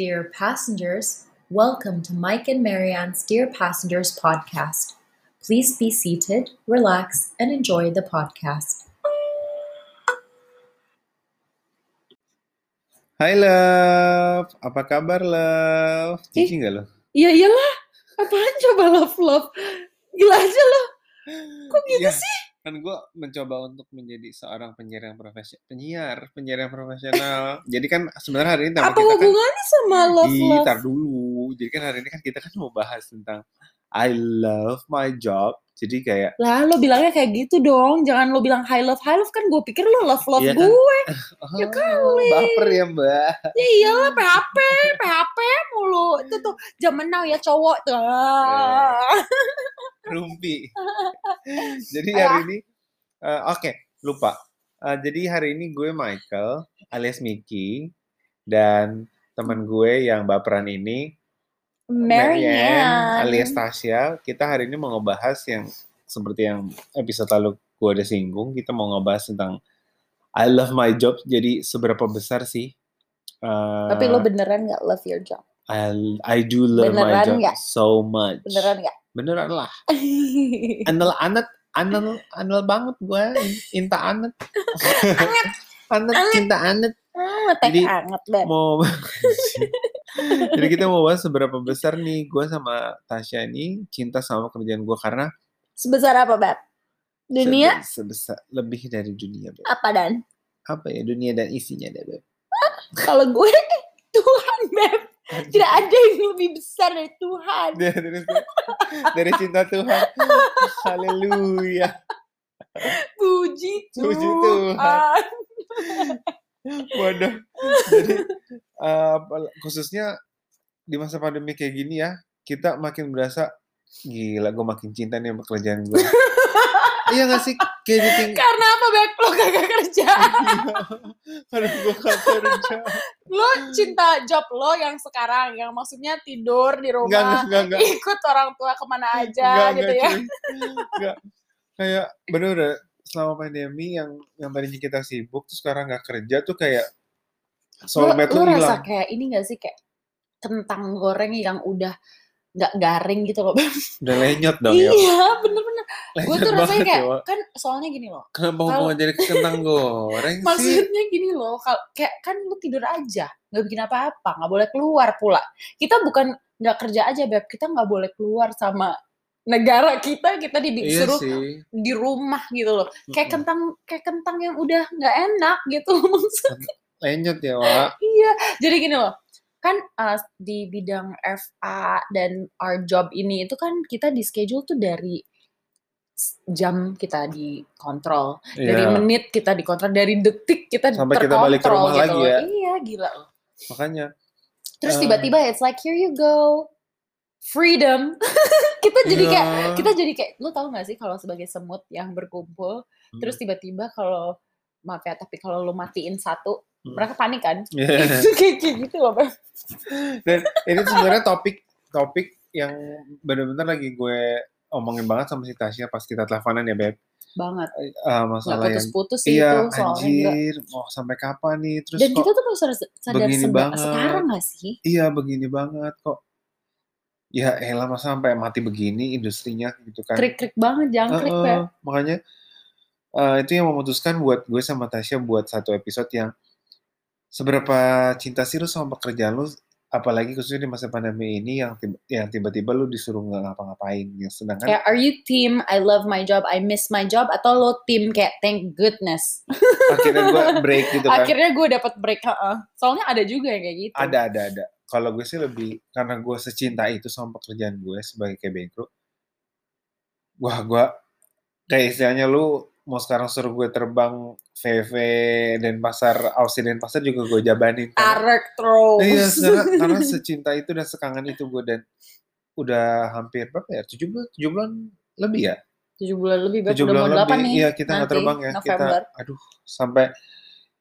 Dear passengers, welcome to Mike and Marianne's Dear Passengers podcast. Please be seated, relax, and enjoy the podcast. Hai love, apa kabar love? Ih. Eh, Cici nggak lo? Iya iyalah. Apaan coba love love? Gila aja lo. Kok gitu Iya, sih? Kan gue mencoba untuk menjadi seorang penyiar yang profesional, penyiar, penyiar yang profesional. Jadi kan sebenarnya hari ini Apa kita kan hubungannya sama love love? dulu. Jadi kan hari ini kan kita kan mau bahas tentang I love my job. Jadi kayak Lah lo bilangnya kayak gitu dong. Jangan lo bilang high love high love kan gue pikir lo love love Iya kan? gue. oh, Ya kali. baper ya mbak. Ya iyalah PHP, PHP mulu. Itu tuh zaman now ya cowok tuh. Iya. Rumpi. jadi hari ini, eh, oke lupa. Eh, jadi hari ini gue Michael alias Mickey dan teman gue yang baperan ini Marianne. alias Tasya. Kita hari ini mau ngebahas yang seperti yang episode lalu gue udah singgung. Kita mau ngebahas tentang I love my job. Jadi seberapa besar sih? eh, Tapi lo beneran gak love your job? I, I do love my Beneran job nggak? so much. Beneran gak? Beneran lah. Anel anet, anel, anel banget gue. Inta anet. anet, cinta anet. Ah, Jadi, banget. Mau Jadi kita mau bahas seberapa besar nih gue sama Tasya ini cinta sama kerjaan gue karena Sebesar apa, Beb? Dunia sebe- sebesar lebih dari dunia Beb. apa dan? apa ya dunia dan isinya deh Beb. Kalau gue Tuhan, Beb. Tidak ada yang lebih besar dari Tuhan. dari, dari cinta Tuhan haleluya Puji Tuhan. Puji Tuhan. Waduh. Jadi apa- khususnya di masa pandemi kayak gini ya, kita makin berasa gila gue makin cinta nih sama kerjaan gue. iya gak sih? Kayak gitu. Karena apa, Beb? Lo kagak kerja. Aduh gue gak kerja. Lo cinta job lo yang sekarang. Yang maksudnya tidur di rumah. enggak, enggak, enggak. Ikut orang tua ke mana aja Enggak, gitu enggak, ya. Enggak. Kayak bener-bener selama pandemi yang yang tadinya kita sibuk tuh sekarang gak kerja tuh kayak soulmate lo lu rasa hilang. kayak ini gak sih? Kayak kentang goreng yang udah nggak garing gitu loh. Udah lenyot dong ya. iya, bener-bener. Gue tuh rasanya kayak, ya, kan soalnya gini loh. Kenapa kalau- hubungan jadi kentang goreng sih? Maksudnya gini loh, kal- kayak kan lu tidur aja, nggak bikin apa-apa, nggak boleh keluar pula. Kita bukan nggak kerja aja beb, kita nggak boleh keluar sama negara kita, kita Iya disuruh sih. di rumah gitu loh. Kayak kentang, kayak kentang yang udah nggak enak gitu maksudnya. Ya, Wak. Iya, jadi gini loh, kan uh, di bidang FA dan our job ini itu kan kita di schedule tuh dari jam kita dikontrol, dari Iya. menit kita dikontrol, dari detik kita Sampai kita balik ke rumah gitu lagi ya. Iya, gila loh. Makanya Terus Eh. tiba-tiba it's like here you go. Freedom. kita jadi iya. kayak kita jadi kayak lu tahu gak sih kalau sebagai semut yang berkumpul Hmm. terus tiba-tiba kalau maaf ya tapi kalau lu matiin satu Hmm. mereka panik kan Iya. itu kayak gitu loh Beb. Dan ini sebenarnya topik topik yang bener-bener lagi gue omongin banget sama si Tasya pas kita teleponan ya, Beb. banget nggak masalah yang putus-putus sih iya, itu soalnya anjir, mau sampai kapan nih? Terus dan kok kita tuh baru sadar, sadar banget? sekarang gak sih iya begini banget kok. Ya elah masa sampai mati begini industrinya gitu kan. krik-krik banget jangkrik Heeh, Beb. makanya eh, itu yang memutuskan buat gue sama Tasya buat satu episode yang seberapa cinta sih lu sama pekerjaan lu apalagi khususnya di masa pandemi ini yang tiba- yang tiba-tiba lu disuruh nggak ngapa-ngapain ya. Sedangkan kayak are you team? I love my job. I miss my job. Atau lo team kayak thank goodness. Akhirnya gue break gitu kan? Akhirnya gue dapat break heeh. soalnya ada juga yang kayak gitu. Ada ada ada kalau gue sih lebih karena gue secinta itu sama pekerjaan gue sebagai kayak bankro wah gue kayak istilahnya lu mau sekarang suruh gue terbang VV dan pasar Aussie dan pasar juga gue jabanin karena- tarik terus Iya, karena, karena secinta itu dan sekangen itu gue dan udah hampir berapa ya? Tujuh bulan, tujuh bulan lebih ya? tujuh bulan lebih. Tujuh bulan lebih. Iya, kita nggak terbang ya. November. Kita, aduh, sampai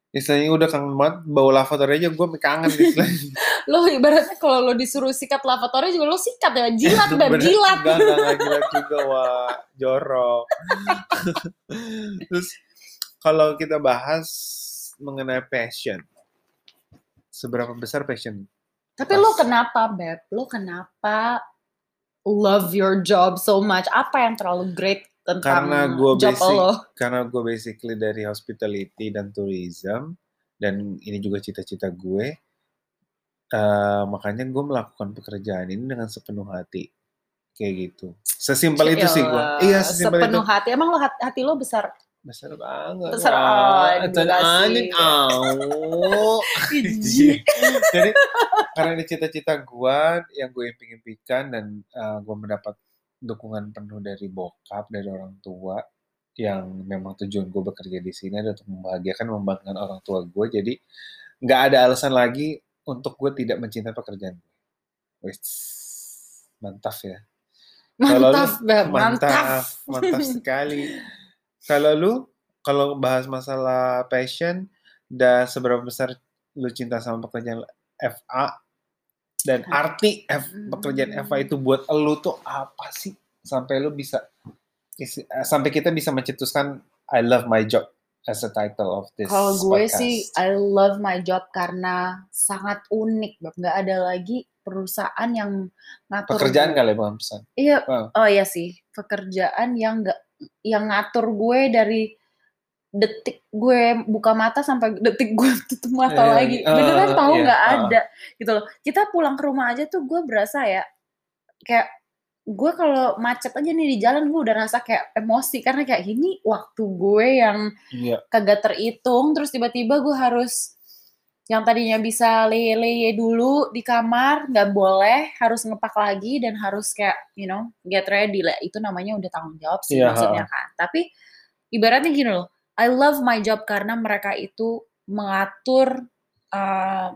istilahnya udah kangen banget bau lavatory aja gue kangen istilahnya. lo ibaratnya kalau lo disuruh sikat lavatory juga lo sikat ya jilat Bener, jilat Enggak, enggak, jilat juga, wah, jorok. Terus, kalau kita bahas mengenai passion, seberapa besar passion? Tapi lo kenapa, Beb? Lo kenapa love your job so much? Apa yang terlalu great tentang karena gue job basic, lo? karena gue basically dari hospitality dan tourism dan ini juga cita-cita gue eh, makanya gue melakukan pekerjaan ini dengan sepenuh hati kayak gitu sesimpel itu sih gue Yalah, iya sesimpel itu sepenuh hati. Emang lo hati, hati lo besar? besar banget Besar anjing au. Iji. jadi karena ini cita-cita gue yang gue impikan dan gue mendapat dukungan penuh dari bokap dari orang tua yang memang tujuan gue bekerja di sini adalah untuk membahagiakan membanggakan orang tua gue jadi nggak ada alasan lagi untuk gue tidak mencintai pekerjaan gue Wih, mantap ya. Lu- Mantap, Beb. Mantap. mantap. mantap sekali. Kalau lu kalau bahas masalah passion dan seberapa besar lu cinta sama pekerjaan FA dan arti F, pekerjaan FA itu buat lu tuh apa sih sampai lu bisa isi- eh, sampai kita bisa mencetuskan I love my job as a title of this Kalau gue podcast. sih, I love my job karena sangat unik. Nggak ada lagi perusahaan yang ngatur. pekerjaan kali bukan pesan Iya, Wow. oh iya sih, pekerjaan yang nggak yang ngatur gue dari detik gue buka mata sampai detik gue tutup mata Iya, lagi. iya. Beneran Eh, tahu iya, nggak ah. ada gitu loh. Kita pulang ke rumah aja tuh gue berasa ya kayak gue kalau macet aja nih di jalan gue udah rasa kayak emosi karena kayak ini waktu gue yang iya kagak terhitung terus tiba-tiba gue harus yang tadinya bisa leye-leye dulu di kamar nggak boleh harus ngepak lagi dan harus kayak you know get ready lah itu namanya udah tanggung jawab sih Iya, maksudnya kan tapi ibaratnya gini loh I love my job karena mereka itu mengatur uh,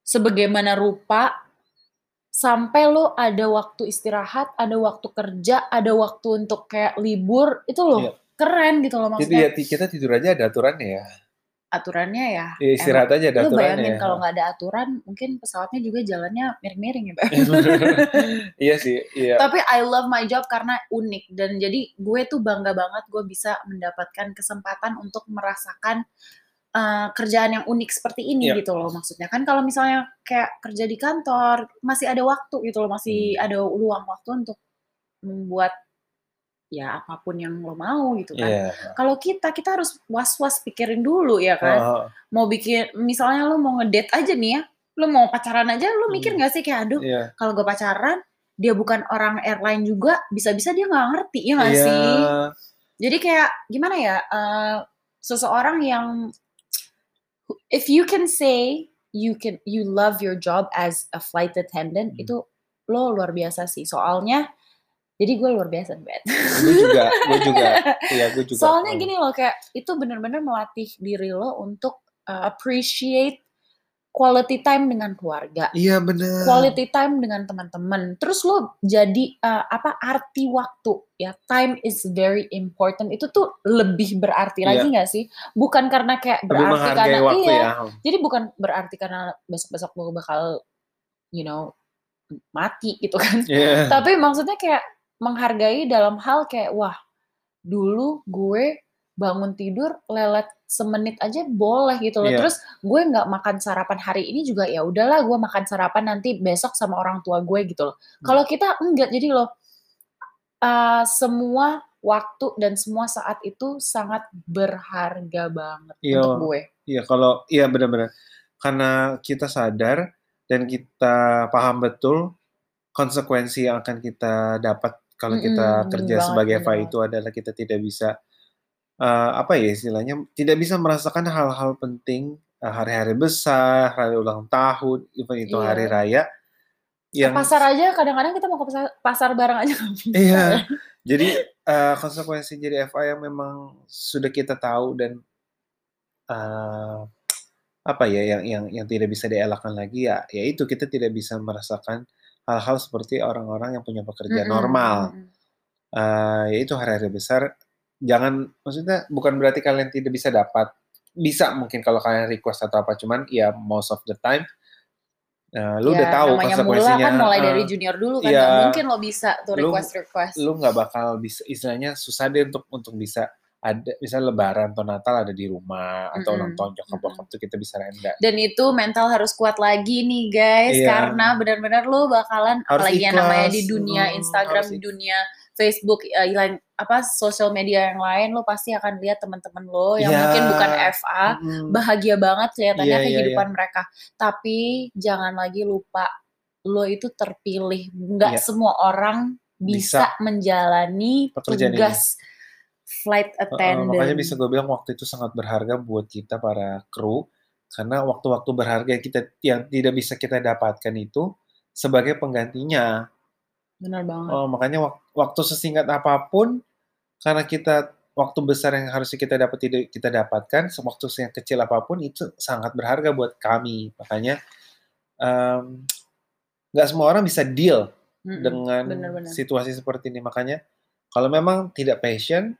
sebagaimana rupa. Sampai lo ada waktu istirahat ada waktu kerja ada waktu untuk kayak libur itu loh Iya. keren gitu loh jadi maksudnya ya ti- kita tidur aja ada aturannya ya aturannya ya. Ya, istirahat aja ada Lu aturannya bayangin ya. kalau nggak ada aturan, mungkin pesawatnya juga jalannya miring-miring ya, iya sih iya Tapi I love my job karena unik dan jadi gue tuh bangga banget gue bisa mendapatkan kesempatan untuk merasakan uh, kerjaan yang unik seperti ini Iya. gitu loh maksudnya kan kalau misalnya kayak kerja di kantor masih ada waktu gitu loh masih Hmm. ada luang waktu untuk membuat ya apa pun yang lo mau gitu kan. iya Kalau kita kita harus was-was pikirin dulu ya kan. Oh, mau bikin misalnya lu mau ngedate aja nih ya lu mau pacaran aja lu mikir Hmm. nggak sih kayak aduh iya kalau gue pacaran dia bukan orang airline juga bisa-bisa dia nggak ngerti ya nggak Iya. sih jadi kayak gimana ya eh, seseorang yang if you can say you can you love your job as a flight attendant Hmm. itu lo luar biasa sih soalnya jadi gue luar biasa bet gue juga gue juga iya gue juga Soalnya Hmm. gini loh kayak itu bener-bener melatih diri lo untuk uh, appreciate quality time dengan keluarga, iya bener quality time dengan teman-teman. Terus lo jadi uh, apa arti waktu ya time is very important. Itu tuh lebih berarti Iya. lagi nggak sih? Bukan karena kayak berarti karena waktu iya. ya Jadi bukan berarti karena besok-besok lo bakal you know mati gitu kan. Iya. Tapi maksudnya kayak menghargai dalam hal kayak wah dulu gue bangun tidur lelet semenit aja boleh gitu loh. Iya. Terus gue nggak makan sarapan hari ini juga ya udahlah gue makan sarapan nanti besok sama orang tua gue gitu loh. Hmm. Kalau kita enggak jadi loh uh, semua waktu dan semua saat itu sangat berharga banget Iya. untuk gue. Iya kalau iya benar-benar karena kita sadar dan kita paham betul konsekuensi yang akan kita dapat kalau kita kerja sebagai FA itu adalah kita tidak bisa eh, apa ya istilahnya tidak bisa merasakan hal-hal penting eh, hari-hari besar, hari ulang tahun, even itu Iya. hari raya Ke yang pasar aja kadang-kadang kita mau ke pasar, pasar bareng aja nggak bisa. Iya. Jadi eh, konsekuensi jadi FA yang memang sudah kita tahu dan eh, apa ya yang yang yang tidak bisa dielakkan lagi ya yaitu kita tidak bisa merasakan hal-hal seperti orang-orang yang punya pekerjaan Mm-mm, normal. mm-mm. Eh, yaitu hari-hari besar. Jangan maksudnya bukan berarti kalian tidak bisa dapat. Bisa mungkin kalau kalian request atau apa cuman ya most of the time eh, lu udah Ya, tahu namanya konsekuensinya. kan mulai eh, dari junior dulu kan nggak mungkin lo bisa tuh request request lu nggak bakal bisa istilahnya susah deh untuk untuk bisa ada bisa lebaran atau Natal ada di rumah atau ulang Mm-mm. tahun nyokap bokap tuh kita bisa renda. Dan itu mental harus kuat lagi nih guys, Iya. karena benar-benar lo bakalan Harus apalagi yang namanya ikhlas. di dunia Hmm, Instagram, di dunia Facebook, eh, lain apa sosial media yang lain, lo pasti akan lihat teman-teman lo yang Iya. mungkin bukan FA Mm-mm. bahagia banget kelihatannya Iya, iya, kehidupan mereka. Tapi jangan lagi lupa lo itu terpilih. Nggak Iya. semua orang bisa, menjalani Pekerjaan ini. Flight attendant. makanya bisa gue bilang waktu itu sangat berharga buat kita para kru karena waktu-waktu berharga yang kita yang tidak bisa kita dapatkan itu sebagai penggantinya. Benar banget. Oh, makanya wak- waktu sesingkat apa pun karena kita waktu besar yang harusnya kita dapat tidak kita dapatkan, waktu yang kecil apa pun itu sangat berharga buat kami. Makanya nggak semua orang bisa deal Mm-mm, dengan benar-benar. situasi seperti ini. Makanya kalau memang tidak passion,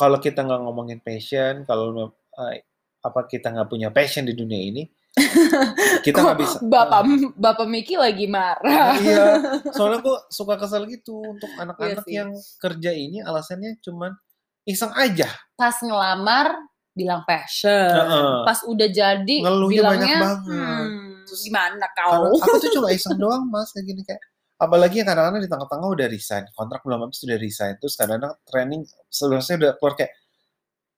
kalau kita nggak ngomongin passion, kalau eh, apa kita nggak punya passion di dunia ini, kita nggak bisa. Bapak Bapak Miki lagi marah. iya, soalnya gue suka kesel gitu untuk anak-anak Iya yang kerja ini alasannya cuman iseng aja. Pas ngelamar bilang passion. Heeh. Pas udah jadi Ngeluhnya banyak bilangnya banget. "Hmm, Terus gimana kau? aku tuh cuma iseng doang mas kayak gini kayak apalagi yang kadang-kadang di tengah-tengah udah resign kontrak belum habis udah resign terus kadang-kadang training sebenarnya udah keluar kayak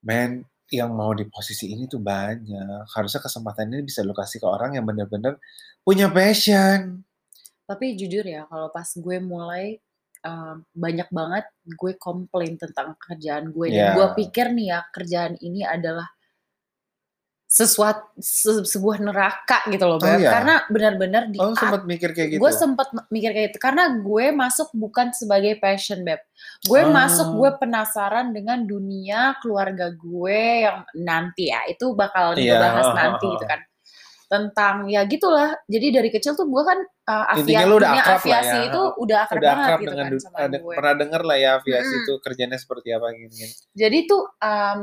men yang mau di posisi ini tuh banyak harusnya kesempatan ini bisa lo kasih ke orang yang bener-bener punya passion Tapi jujur ya, kalau pas gue mulai um, banyak banget gue komplain tentang kerjaan gue dan Iya. gue pikir nih ya kerjaan ini adalah sesuatu se- sebuah neraka gitu loh, Oh, iya? Karena benar-benar di oh sempat mikir kayak gitu gue sempat mikir kayak itu karena gue masuk bukan sebagai passion beb gue Ah. masuk gue penasaran dengan dunia keluarga gue yang nanti ya itu bakal Iya, dibahas ah, nanti ah, gitu ah. kan tentang ya gitulah jadi dari kecil tuh gue kan uh, Intinya avia- lu udah akrab aviasi ya. itu udah akrab udah banget akrab gitu dengan kan du- sama gue pernah denger lah ya aviasi Mm-mm. itu kerjanya seperti apa gini-gini jadi tuh um,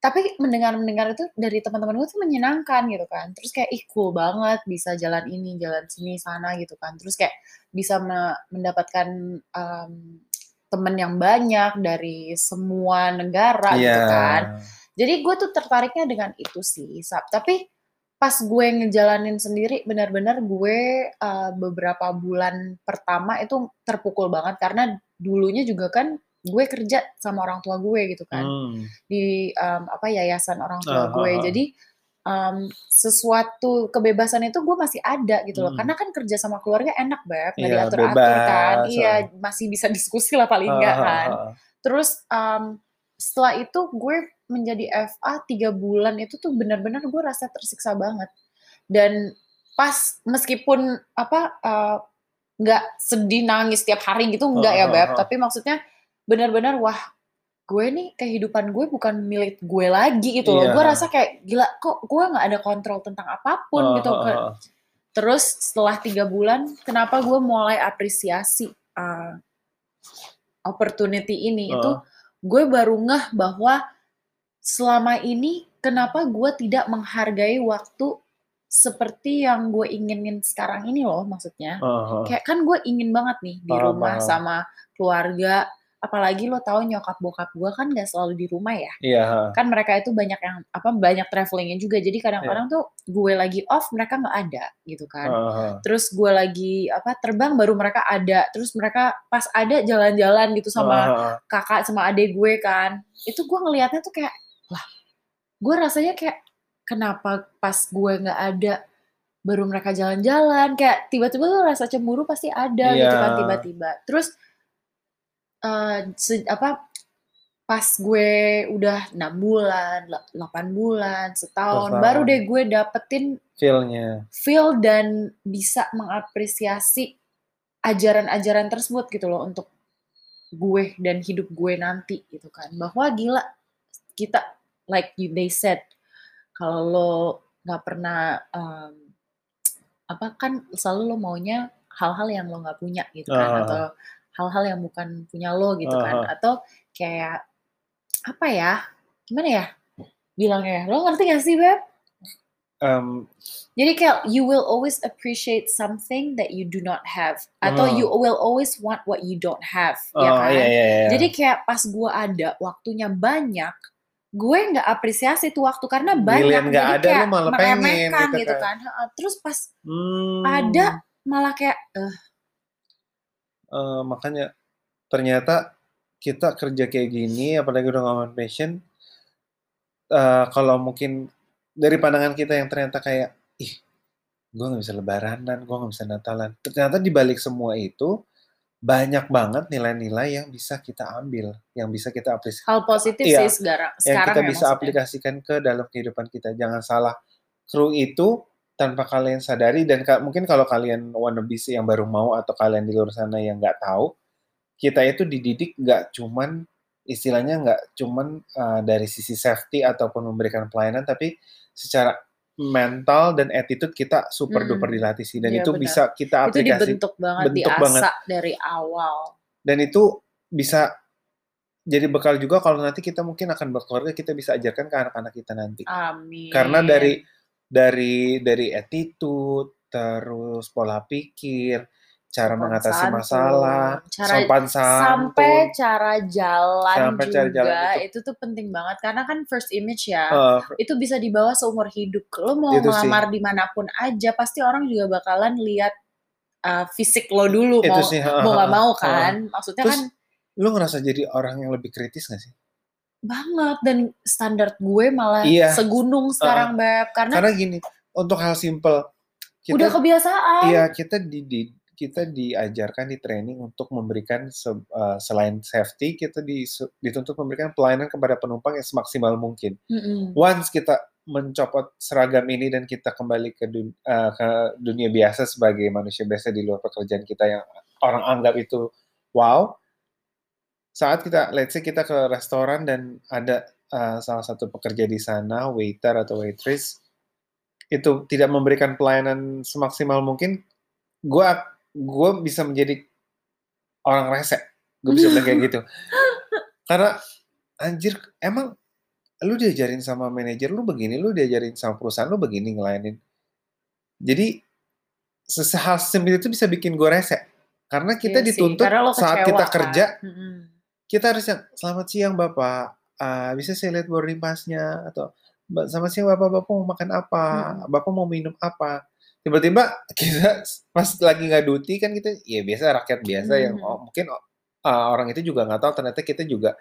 tapi mendengar-mendengar itu dari teman-teman gue tuh menyenangkan gitu kan terus kayak ih cool banget bisa jalan ini jalan sini sana gitu kan terus kayak bisa me- mendapatkan um, teman yang banyak dari semua negara gitu Iya. kan jadi gue tuh tertariknya dengan itu sih Sab. tapi pas gue ngejalanin sendiri benar-benar gue uh, beberapa bulan pertama itu terpukul banget karena dulunya juga kan gue kerja sama orang tua gue gitu kan Hmm. di um, apa yayasan orang tua Ah, gue. ah. Jadi um, sesuatu kebebasan itu gue masih ada gitu loh. Hmm. Karena kan kerja sama keluarga enak banget, nggak Iya, diatur-atur kan. bebas, Iya, masih bisa diskusi lah paling enggak ah, kan. Terus um, setelah itu gue menjadi FA tiga bulan itu tuh benar-benar gue rasa tersiksa banget. Dan pas meskipun apa uh, nggak sedih nangis tiap hari gitu enggak ya beb, tapi maksudnya benar-benar wah gue nih kehidupan gue bukan milik gue lagi gitu loh. Iya. Gue rasa kayak gila kok gue nggak ada kontrol tentang apa pun Ah, gitu. ah. Terus setelah tiga bulan, kenapa gue mulai apresiasi uh, opportunity ini Ah. itu gue baru ngeh bahwa selama ini kenapa gue tidak menghargai waktu seperti yang gue inginin sekarang ini loh maksudnya. Ah, ah. Kayak kan gue ingin banget nih di rumah sama keluarga. Apalagi lo tahu nyokap bokap gue kan gak selalu di rumah ya. Iya. Kan mereka itu banyak yang apa banyak travelingnya juga. Jadi kadang-kadang Iya. tuh gue lagi off mereka nggak ada gitu kan ah. terus gue lagi apa terbang baru mereka ada terus mereka pas ada jalan-jalan gitu sama ah. kakak sama adik gue kan itu gue ngelihatnya tuh kayak lah gue rasanya kayak kenapa pas gue nggak ada baru mereka jalan-jalan kayak tiba-tiba tuh rasa cemburu pasti ada gitu kan Iya. tiba-tiba terus eh, se- apa pas gue udah enam bulan, 8 bulan, setahun, Setahun. baru deh gue dapetin Feel-nya. feel dan bisa mengapresiasi ajaran-ajaran tersebut gitu loh untuk gue dan hidup gue nanti gitu kan bahwa gila kita like you they said kalau lo nggak pernah um, apa kan selalu lo maunya hal-hal yang lo nggak punya gitu kan Ah. atau hal-hal yang bukan punya lo gitu kan Ah. atau kayak apa ya gimana ya bilangnya lo ngerti gak sih beb em, Jadi kayak you will always appreciate something that you do not have atau Oh. you will always want what you don't have, oh ya kan? iya iya iya. Jadi kayak pas gue ada waktunya banyak, gue nggak apresiasi tuh waktu karena banyak. Nggak jadi ada, kayak lu malah pengen meremehkan gitu gitu kan. kan. Terus pas Hmm. ada malah kayak eh Eh, makanya ternyata kita kerja kayak gini, apalagi udah ngomongin passion, eh, kalau mungkin dari pandangan kita yang ternyata kayak, ih, gue nggak bisa lebaranan, gue nggak bisa natalan. Ternyata di balik semua itu banyak banget nilai-nilai yang bisa kita ambil, yang bisa kita apresiasi, hal positif Iya, sih sekarang. yang kita ya bisa maksudnya. aplikasikan ke dalam kehidupan kita. Jangan salah, kru itu tanpa kalian sadari dan ka- mungkin kalau kalian wannabe sih yang baru mau atau kalian di luar sana yang nggak tahu, kita itu dididik nggak cuman istilahnya nggak cuman uh, dari sisi safety ataupun memberikan pelayanan, tapi secara mental dan attitude kita super duper Mm-mm. dilatih sih dan Iya, itu benar. bisa kita Itu aplikasi dibentuk banget, bentuk diasah banget. dari awal. dan itu bisa jadi bekal juga kalau nanti kita mungkin akan berkeluarga kita bisa ajarkan ke anak-anak kita nanti Amin. karena dari dari dari attitude terus pola pikir cara Sopan mengatasi santun, masalah cara- sopan sampai santun. cara jalan Sampai juga cara jalan itu. itu tuh penting banget karena kan first image ya eh, itu bisa dibawa seumur hidup. Lo mau Itu sih. ngelamar di mana pun aja pasti orang juga bakalan lihat uh, fisik lo dulu itu mau sih mau nggak mau kan. Maksudnya Terus, kan lu ngerasa jadi orang yang lebih kritis gak sih banget dan standar gue malah Iya. segunung sekarang beb karena, karena gini untuk hal simple udah kebiasaan Iya, kita di, di- kita diajarkan di training untuk memberikan se- eh, selain safety, kita disu- dituntut memberikan pelayanan kepada penumpang yang semaksimal mungkin. Mm-mm. Once kita mencopot seragam ini dan kita kembali ke, dun- eh, ke dunia biasa sebagai manusia biasa di luar pekerjaan kita yang orang anggap itu wow, saat kita, let's say kita ke restoran dan ada eh, salah satu pekerja di sana, waiter atau waitress, itu tidak memberikan pelayanan semaksimal mungkin, gue gue bisa menjadi orang rese, gue bisa bilang kayak gitu. Karena anjir, emang lu diajarin sama manajer lu begini, lu diajarin sama perusahaan lu begini ngelayanin. Jadi hal sesimpel itu bisa bikin gue rese. Karena kita Iya sih, dituntut karena saat kita kan. kerja, Mm-mm. Kita harus yang selamat siang bapak, Ah, bisa saya lihat boarding pass-nya atau "Mbak, selamat siang bapak, bapak mau makan apa, bapak mau minum apa. Tiba-tiba kita pas lagi nggak duty kan kita, ya biasa rakyat biasa yang Mhm. oh, mungkin ah, orang itu juga nggak tahu ternyata kita juga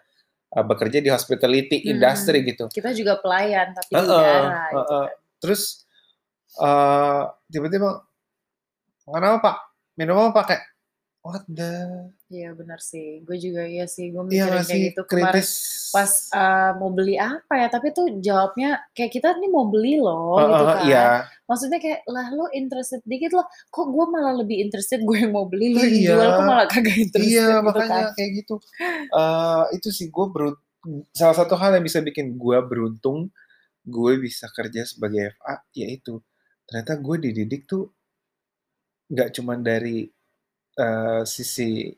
ah, bekerja di hospitality Mhm. industry gitu. kita juga pelayan tapi di Heeh, udara gitu heeh. kan. Terus eh, tiba-tiba makan apa pak? Minum apa pak? What the? Iya benar sih, gue juga iya sih, gue Iya mikirin nggak kayak gitu kemarin kritis. pas uh, mau beli apa ya, tapi tuh jawabnya kayak kita nih mau beli loh Heeh, gitu kan. Iya. Maksudnya kayak lah lo interested dikit loh, kok gue malah lebih interested gue yang mau beli lo yang Iya. jual kok malah kagak interested Iya gitu makanya kan. kayak gitu. Eh itu sih gue beruntung. Salah satu hal yang bisa bikin gue beruntung, gue bisa kerja sebagai FA, yaitu ternyata gue dididik tuh nggak cuma dari eh, sisi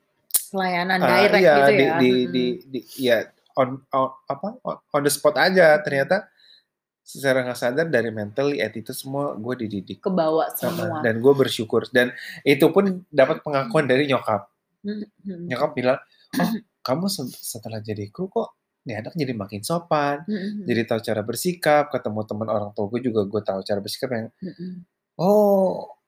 Pelayanan ah, direct iya, gitu di, ya. di, Mm-mm. di, di- ya on, on apa on, on the spot aja. Ternyata secara nggak sadar dari mentally attitude semua gue dididik. Kebawa Heeh, semua. dan gue bersyukur dan itu pun dapat pengakuan dari nyokap. Nyokap bilang, oh kamu se- setelah jadi kru kok nih anak jadi makin sopan, jadi tahu cara bersikap, ketemu teman orang tua gue juga gue tahu cara bersikap yang, oh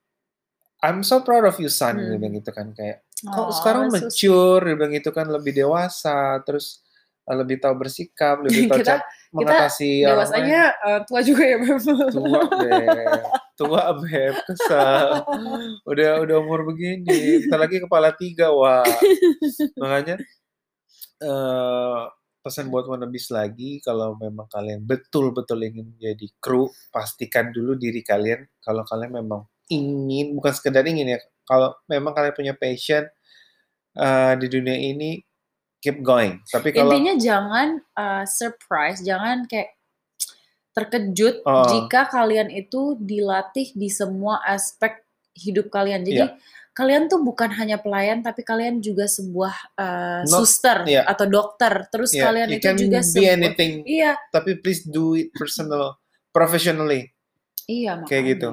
I'm so proud of you son, dia Hmm. bilang gitu kan kayak, Oh, kok sekarang so sweet. mature, dia bilang gitu kan lebih dewasa, terus eh, lebih tahu bersikap, lebih tahu Kita- mengatasi orang lain. Dewasanya uh, tua juga ya Beb. Tua beb, tua beb, kesel. Udah udah umur begini, bentar lagi kepala tiga, wah. Makanya eh pesan buat wannabes lagi kalau memang kalian betul-betul ingin menjadi kru, pastikan dulu diri kalian kalau kalian memang ingin bukan sekedar ingin ya, kalau memang kalian punya passion eh, di dunia ini keep going. Tapi kalau Intinya jangan uh, surprise, jangan kayak terkejut Oh. jika kalian itu dilatih di semua aspek hidup kalian. Jadi Iya. kalian tuh bukan hanya pelayan, tapi kalian juga sebuah uh, Not- suster iya. atau dokter. Terus ya, kalian you itu can juga be sebuah anything, iya tapi please do it personal, professionally. Iya, makanya. Kayak gitu.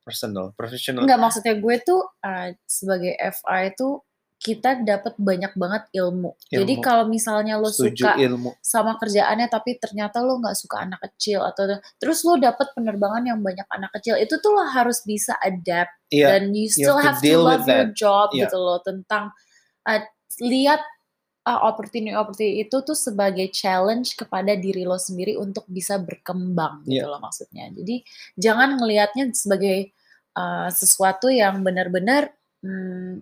Personal, professional. Enggak, maksudnya gue tuh uh, sebagai FI itu kita dapat banyak banget ilmu. Jadi Ilmu. kalau misalnya lo Setuju suka ilmu. sama kerjaannya tapi ternyata lo nggak suka anak kecil atau terus lo dapat penerbangan yang banyak anak kecil itu tuh lo harus bisa adapt Iya. dan you still have to have to, with love your job Iya. gitu loh tentang uh, lihat uh, opportunity-opportunity itu tuh sebagai challenge kepada diri lo sendiri untuk bisa berkembang gitu Iya. loh maksudnya. Jadi jangan ngelihatnya sebagai uh, sesuatu yang benar-benar hmm,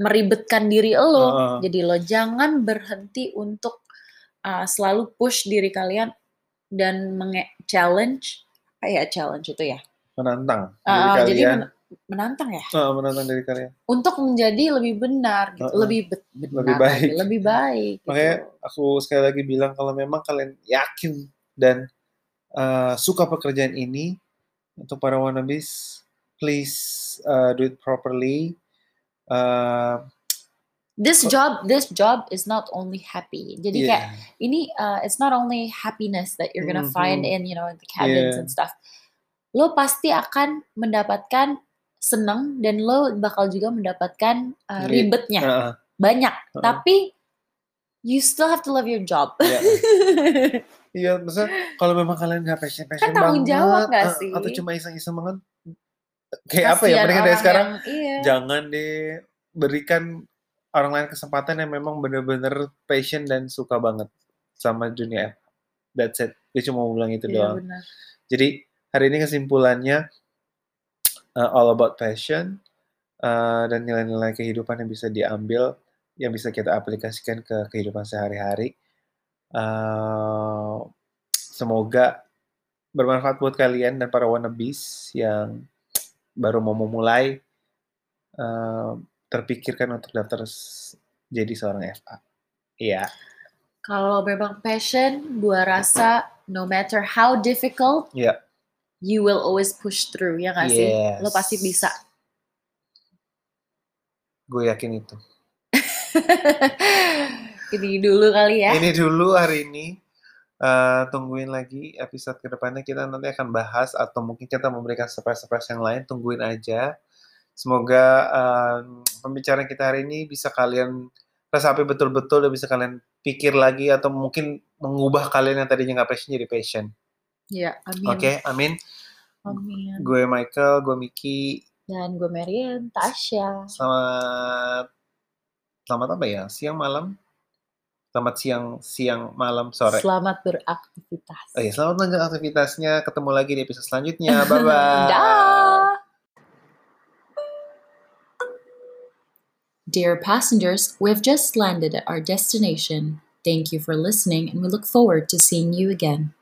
meribetkan diri lo. Heeh. Jadi lo jangan berhenti untuk uh, selalu push diri kalian dan menge challenge kayak challenge itu ya. menantang Uh, diri jadi kalian. Menantang ya Heeh, menantang diri kalian. untuk menjadi lebih benar gitu, Uh-uh. lebih be- benar Lebih baik. lebih baik. Gitu. Makanya aku sekali lagi bilang kalau memang kalian yakin dan uh, suka pekerjaan ini untuk para wannabes, please uh, do it properly. Uh, this job, this job is not only happy. Jadi yeah. kayak ini, uh, it's not only happiness that you're gonna find Mhm. in you know the cabins Yeah. and stuff. Lo pasti akan mendapatkan seneng dan lo bakal juga mendapatkan uh, Ri- ribetnya Uh-uh. banyak. Uh-uh. Tapi you still have to love your job. Iya. Iya, maksudnya kalau memang kalian nggak passion passion Kan tanggung jawab nggak uh, sih? atau cuma iseng-iseng banget, kayak apa ya? Mereka dari sekarang yang- iya. jangan diberikan orang lain kesempatan yang memang bener-bener passion dan suka banget sama dunia F. That's it. Gue cuma mau bilang itu Iya, doang. benar. Jadi hari ini kesimpulannya uh, all about passion uh, dan nilai-nilai kehidupan yang bisa diambil, yang bisa kita aplikasikan ke kehidupan sehari-hari. Uh, semoga bermanfaat buat kalian dan para wannabes yang baru mau memulai uh, terpikirkan untuk daftar jadi seorang FA. Iya, Kalau memang passion, gua rasa no matter how difficult, Iya. You will always push through, ya nggak sih? Lo pasti Yes. bisa. gue yakin itu. Ini dulu kali ya. Ini dulu hari ini. Eh, tungguin lagi episode ke depannya kita nanti akan bahas atau mungkin kita memberikan surprise-surprise yang lain. Tungguin aja. Semoga em, pembicaraan kita hari ini bisa kalian resapi betul-betul dan bisa kalian pikir lagi atau mungkin mengubah kalian yang tadinya nggak passion jadi passion. Ya, amin. Oke, amin. Amin. Gue Michael, gue Miki. Dan gue Marian, Tasya. Selamat selamat apa ya? Siang malam. Selamat siang siang malam sore. Selamat beraktivitas. Oh iya, selamat lanjut aktivitasnya. Ketemu lagi di episode selanjutnya. Bye bye. Dah. Dear passengers, we have just landed at our destination. Thank you for listening, and we look forward to seeing you again.